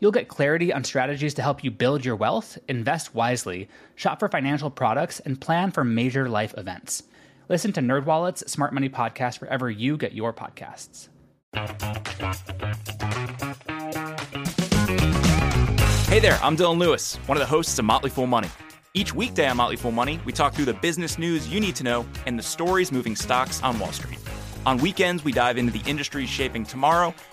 You'll get clarity on strategies to help you build your wealth, invest wisely, shop for financial products, and plan for major life events. Listen to NerdWallet's Smart Money Podcast wherever you get your podcasts. Hey there, I'm Dylan Lewis, one of the hosts of Motley Fool Money. Each weekday on Motley Fool Money, we talk through the business news you need to know and the stories moving stocks on Wall Street. On weekends, we dive into the industries shaping tomorrow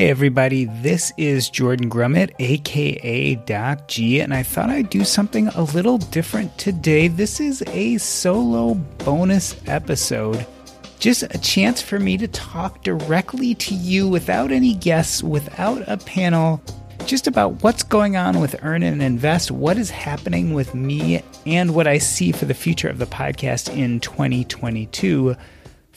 Hey everybody, this is Jordan Grumet, aka Doc G, and I thought I'd do something a little different today. This is a solo bonus episode. Just a chance for me to talk directly to you without any guests, without a panel, just about what's going on with Earn and Invest, what is happening with me, and what I see for the future of the podcast in 2022.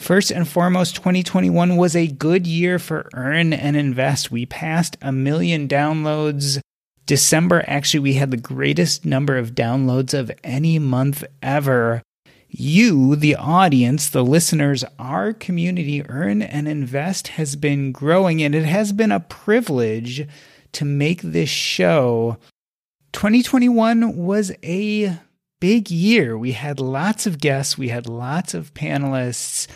First and foremost, 2021 was a good year for Earn and Invest. We passed a million downloads. December, actually, we had the greatest number of downloads of any month ever. You, the audience, the listeners, our community, Earn and Invest has been growing, and it has been a privilege to make this show. 2021 was a big year. We had lots of guests, we had lots of panelists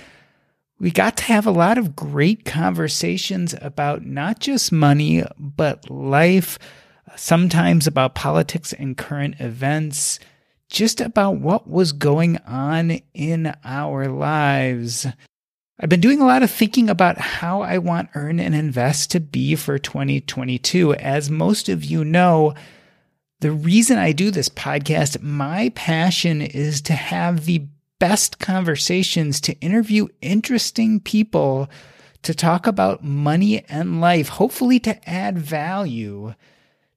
we got to have a lot of great conversations about not just money, but life, sometimes about politics and current events, just about what was going on in our lives. I've been doing a lot of thinking about how I want Earn and Invest to be for 2022. As most of you know, the reason I do this podcast, my passion is to have the best conversations, to interview interesting people, to talk about money and life, hopefully to add value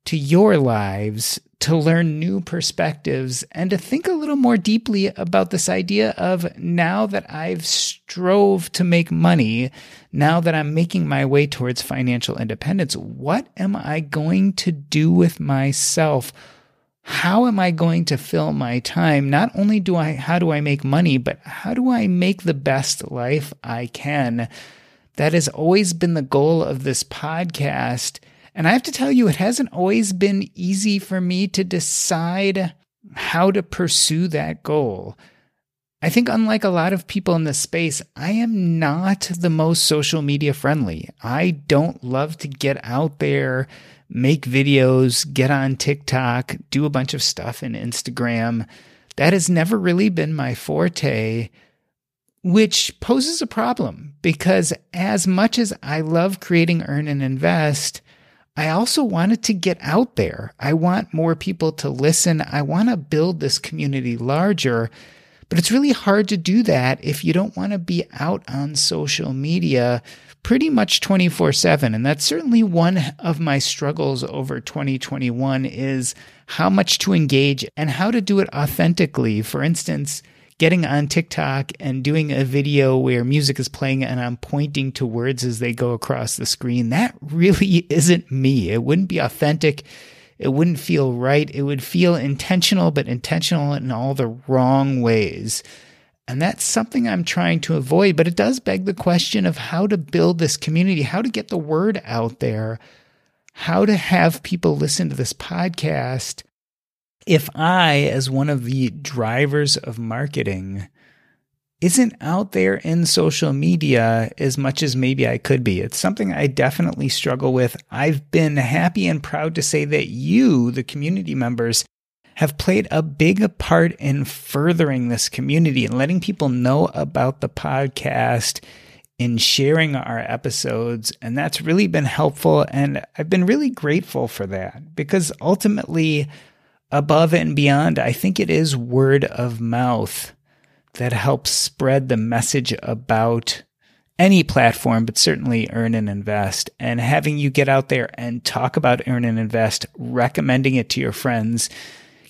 to your lives, to learn new perspectives, and to think a little more deeply about this idea of now that I've strove to make money, now that I'm making my way towards financial independence, what am I going to do with myself? How am I going to fill my time? Not only do I, how do I make money, but how do I make the best life I can? That has always been the goal of this podcast. And I have to tell you, it hasn't always been easy for me to decide how to pursue that goal. I think, unlike a lot of people in this space, I am not the most social media friendly. I don't love to get out there make videos, get on TikTok, do a bunch of stuff in Instagram. That has never really been my forte, which poses a problem because as much as I love creating Earn and Invest, I also wanted to get out there. I want more people to listen. I want to build this community larger. But it's really hard to do that if you don't want to be out on social media pretty much 24 7. And that's certainly one of my struggles over 2021 is how much to engage and how to do it authentically. For instance, getting on TikTok and doing a video where music is playing and I'm pointing to words as they go across the screen, that really isn't me. It wouldn't be authentic. It wouldn't feel right. It would feel intentional, but intentional in all the wrong ways. And that's something I'm trying to avoid, but it does beg the question of how to build this community, how to get the word out there, how to have people listen to this podcast. If I, as one of the drivers of marketing, isn't out there in social media as much as maybe I could be. It's something I definitely struggle with. I've been happy and proud to say that you, the community members, have played a big part in furthering this community and letting people know about the podcast in sharing our episodes. And that's really been helpful. And I've been really grateful for that because ultimately, above and beyond, I think it is word of mouth that helps spread the message about any platform, but certainly earn and invest. And having you get out there and talk about earn and invest, recommending it to your friends,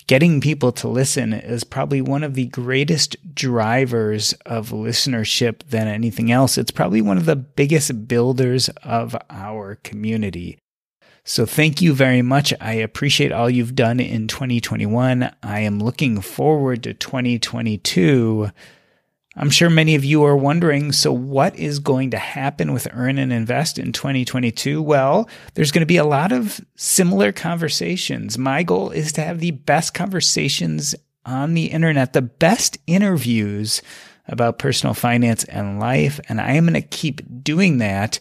getting people to listen is probably one of the greatest drivers of listenership than anything else. It's probably one of the biggest builders of our community. So thank you very much. I appreciate all you've done in 2021. I am looking forward to 2022 I'm sure many of you are wondering so, what is going to happen with Earn and Invest in 2022? Well, there's going to be a lot of similar conversations. My goal is to have the best conversations on the internet, the best interviews about personal finance and life, and I am going to keep doing that.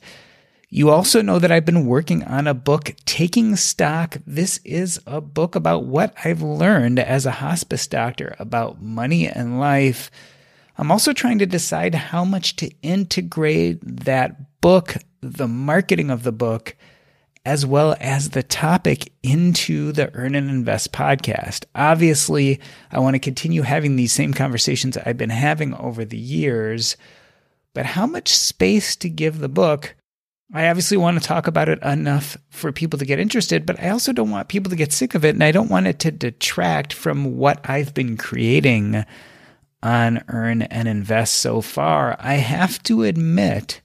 You also know that I've been working on a book, Taking Stock. This is a book about what I've learned as a hospice doctor about money and life I'm also trying to decide how much to integrate that book, the marketing of the book, as well as the topic into the Earn and Invest podcast. Obviously, I want to continue having these same conversations I've been having over the years, but how much space to give the book? I obviously want to talk about it enough for people to get interested, but I also don't want people to get sick of it, and I don't want it to detract from what I've been creating on Earn and Invest so far, I have to admit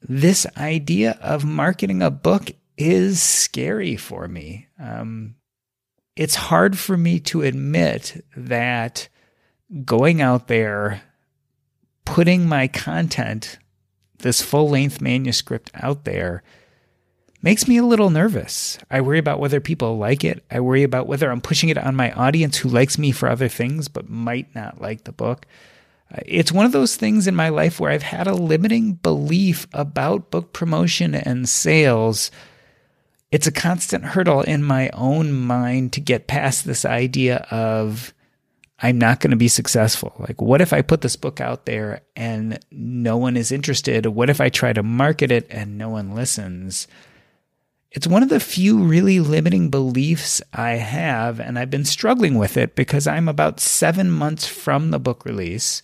this idea of marketing a book is scary for me. Um, it's hard for me to admit that going out there, putting my content, this full length manuscript out there, makes me a little nervous. I worry about whether people like it. I worry about whether I'm pushing it on my audience who likes me for other things but might not like the book. Uh, it's one of those things in my life where I've had a limiting belief about book promotion and sales. It's a constant hurdle in my own mind to get past this idea of I'm not going to be successful. Like, what if I put this book out there and no one is interested? What if I try to market it and no one listens? It's one of the few really limiting beliefs I have, and I've been struggling with it because I'm about seven months from the book release.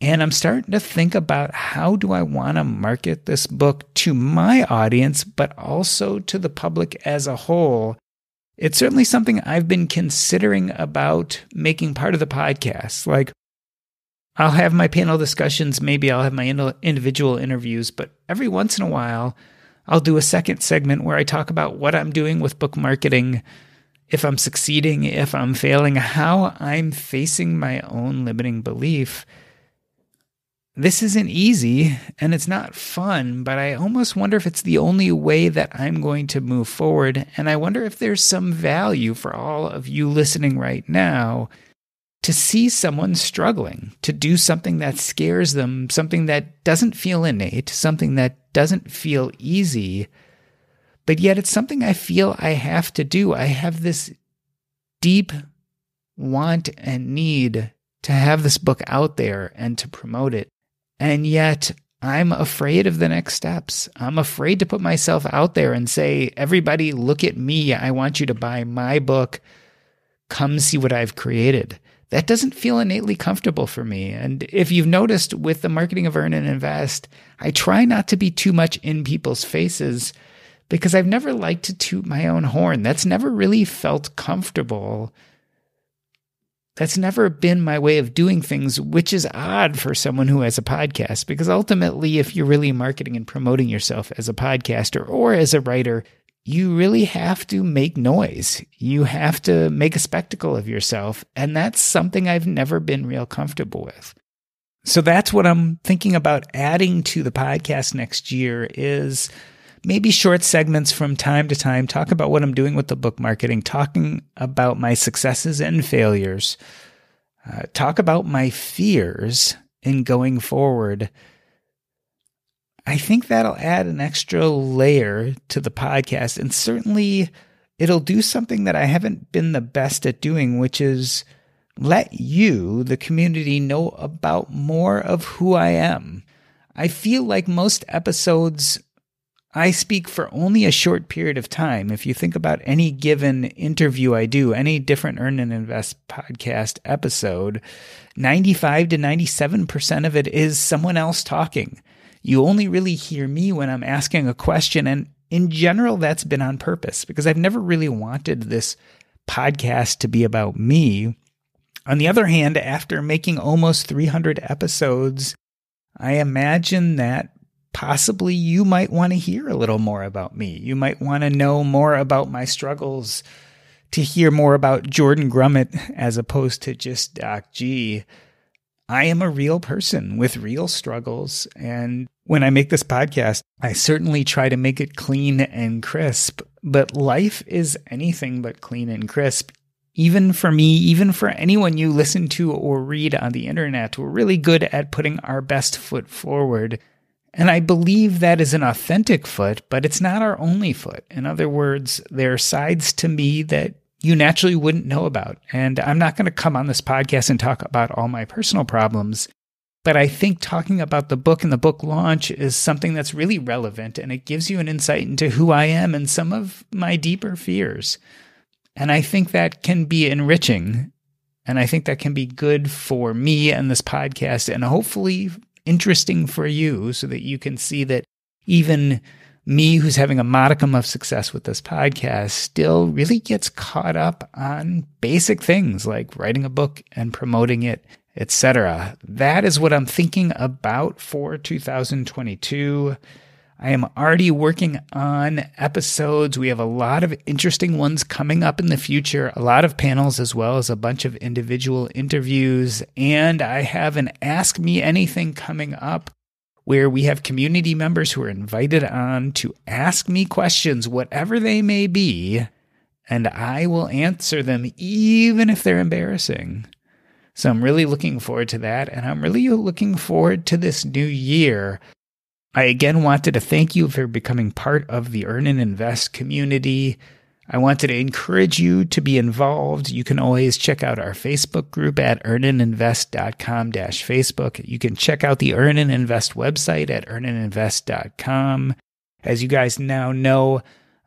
And I'm starting to think about how do I want to market this book to my audience, but also to the public as a whole. It's certainly something I've been considering about making part of the podcast. Like, I'll have my panel discussions, maybe I'll have my individual interviews, but every once in a while, I'll do a second segment where I talk about what I'm doing with book marketing, if I'm succeeding, if I'm failing, how I'm facing my own limiting belief. This isn't easy and it's not fun, but I almost wonder if it's the only way that I'm going to move forward. And I wonder if there's some value for all of you listening right now to see someone struggling, to do something that scares them, something that doesn't feel innate, something that doesn't feel easy, but yet it's something I feel I have to do. I have this deep want and need to have this book out there and to promote it. And yet I'm afraid of the next steps. I'm afraid to put myself out there and say, everybody, look at me. I want you to buy my book. Come see what I've created that doesn't feel innately comfortable for me. And if you've noticed with the marketing of Earn and Invest, I try not to be too much in people's faces because I've never liked to toot my own horn. That's never really felt comfortable. That's never been my way of doing things, which is odd for someone who has a podcast. Because ultimately, if you're really marketing and promoting yourself as a podcaster or as a writer, you really have to make noise. You have to make a spectacle of yourself. And that's something I've never been real comfortable with. So that's what I'm thinking about adding to the podcast next year is maybe short segments from time to time, talk about what I'm doing with the book marketing, talking about my successes and failures, uh, talk about my fears in going forward I think that'll add an extra layer to the podcast. And certainly it'll do something that I haven't been the best at doing, which is let you, the community, know about more of who I am. I feel like most episodes I speak for only a short period of time. If you think about any given interview I do, any different Earn and Invest podcast episode, 95 to 97% of it is someone else talking. You only really hear me when I'm asking a question. And in general, that's been on purpose because I've never really wanted this podcast to be about me. On the other hand, after making almost 300 episodes, I imagine that possibly you might want to hear a little more about me. You might want to know more about my struggles, to hear more about Jordan Grumet as opposed to just Doc G. I am a real person with real struggles. And when I make this podcast, I certainly try to make it clean and crisp. But life is anything but clean and crisp. Even for me, even for anyone you listen to or read on the internet, we're really good at putting our best foot forward. And I believe that is an authentic foot, but it's not our only foot. In other words, there are sides to me that you naturally wouldn't know about. And I'm not going to come on this podcast and talk about all my personal problems, but I think talking about the book and the book launch is something that's really relevant and it gives you an insight into who I am and some of my deeper fears. And I think that can be enriching. And I think that can be good for me and this podcast and hopefully interesting for you so that you can see that even me, who's having a modicum of success with this podcast, still really gets caught up on basic things like writing a book and promoting it, etc. That is what I'm thinking about for 2022. I am already working on episodes. We have a lot of interesting ones coming up in the future, a lot of panels as well as a bunch of individual interviews. And I have an Ask Me Anything coming up where we have community members who are invited on to ask me questions, whatever they may be, and I will answer them even if they're embarrassing. So I'm really looking forward to that. And I'm really looking forward to this new year. I again wanted to thank you for becoming part of the Earn and Invest community. I wanted to encourage you to be involved. You can always check out our Facebook group at earnandinvest.com Facebook. You can check out the Earn and Invest website at earnandinvest.com. As you guys now know,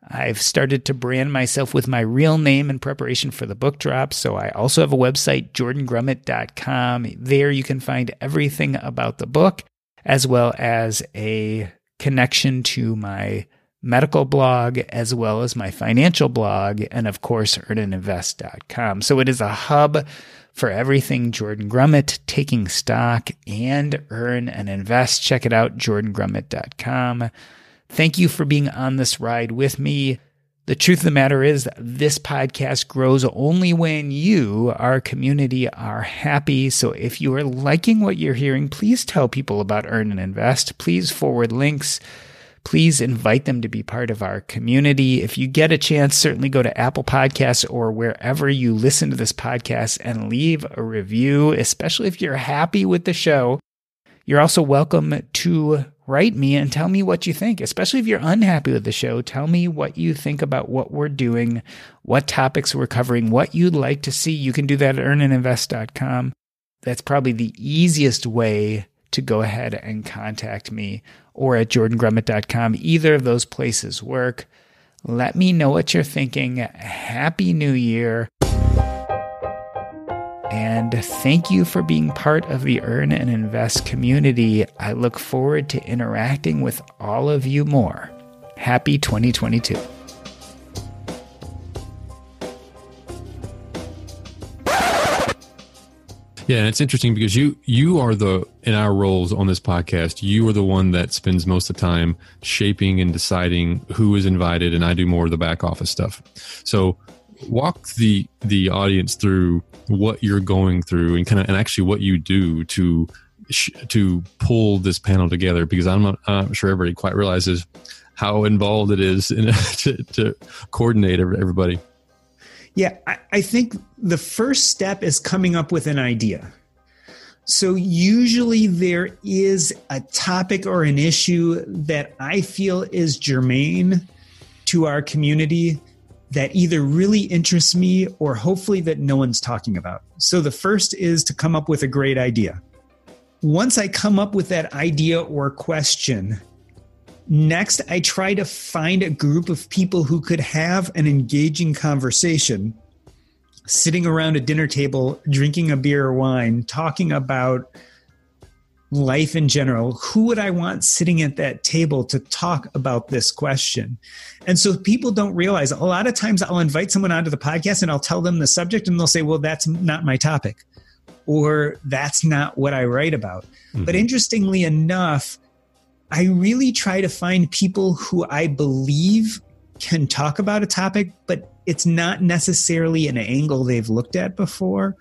I've started to brand myself with my real name in preparation for the book drop. So I also have a website, jordangrumet.com. There you can find everything about the book as well as a connection to my medical blog, as well as my financial blog, and of course, earnandinvest.com. So it is a hub for everything Jordan Grumet, taking stock and earn and invest. Check it out, jordangrumet.com. Thank you for being on this ride with me. The truth of the matter is, this podcast grows only when you, our community, are happy. So if you are liking what you're hearing, please tell people about Earn and Invest. Please forward links. Please invite them to be part of our community. If you get a chance, certainly go to Apple Podcasts or wherever you listen to this podcast and leave a review, especially if you're happy with the show. You're also welcome to write me and tell me what you think, especially if you're unhappy with the show. Tell me what you think about what we're doing, what topics we're covering, what you'd like to see. You can do that at earnandinvest.com. That's probably the easiest way to go ahead and contact me or at jordangrumet.com. Either of those places work. Let me know what you're thinking. Happy New Year. And thank you for being part of the Earn and Invest community. I look forward to interacting with all of you more. Happy 2022. Yeah, and it's interesting because you you are the in our roles on this podcast, you are the one that spends most of the time shaping and deciding who is invited, and I do more of the back office stuff. So walk the the audience through what you're going through and kind of and actually what you do to to pull this panel together because I'm not, I'm not sure everybody quite realizes how involved it is in, to, to coordinate everybody. Yeah, I, I think the first step is coming up with an idea. So, usually there is a topic or an issue that I feel is germane to our community that either really interests me or hopefully that no one's talking about. So the first is to come up with a great idea. once I come up with that idea or question, next I try to find a group of people who could have an engaging conversation sitting around a dinner table, drinking a beer or wine, talking about life in general, who would I want sitting at that table to talk about this question? And so people don't realize a lot of times I'll invite someone onto the podcast and I'll tell them the subject and they'll say, well, that's not my topic or that's not what I write about. Mm-hmm. But interestingly enough, I really try to find people who I believe can talk about a topic, but it's not necessarily an angle they've looked at before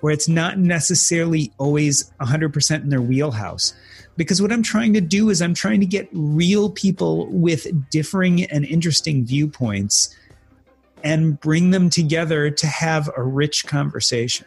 where it's not necessarily always 100% in their wheelhouse. Because what I'm trying to do is I'm trying to get real people with differing and interesting viewpoints and bring them together to have a rich conversation.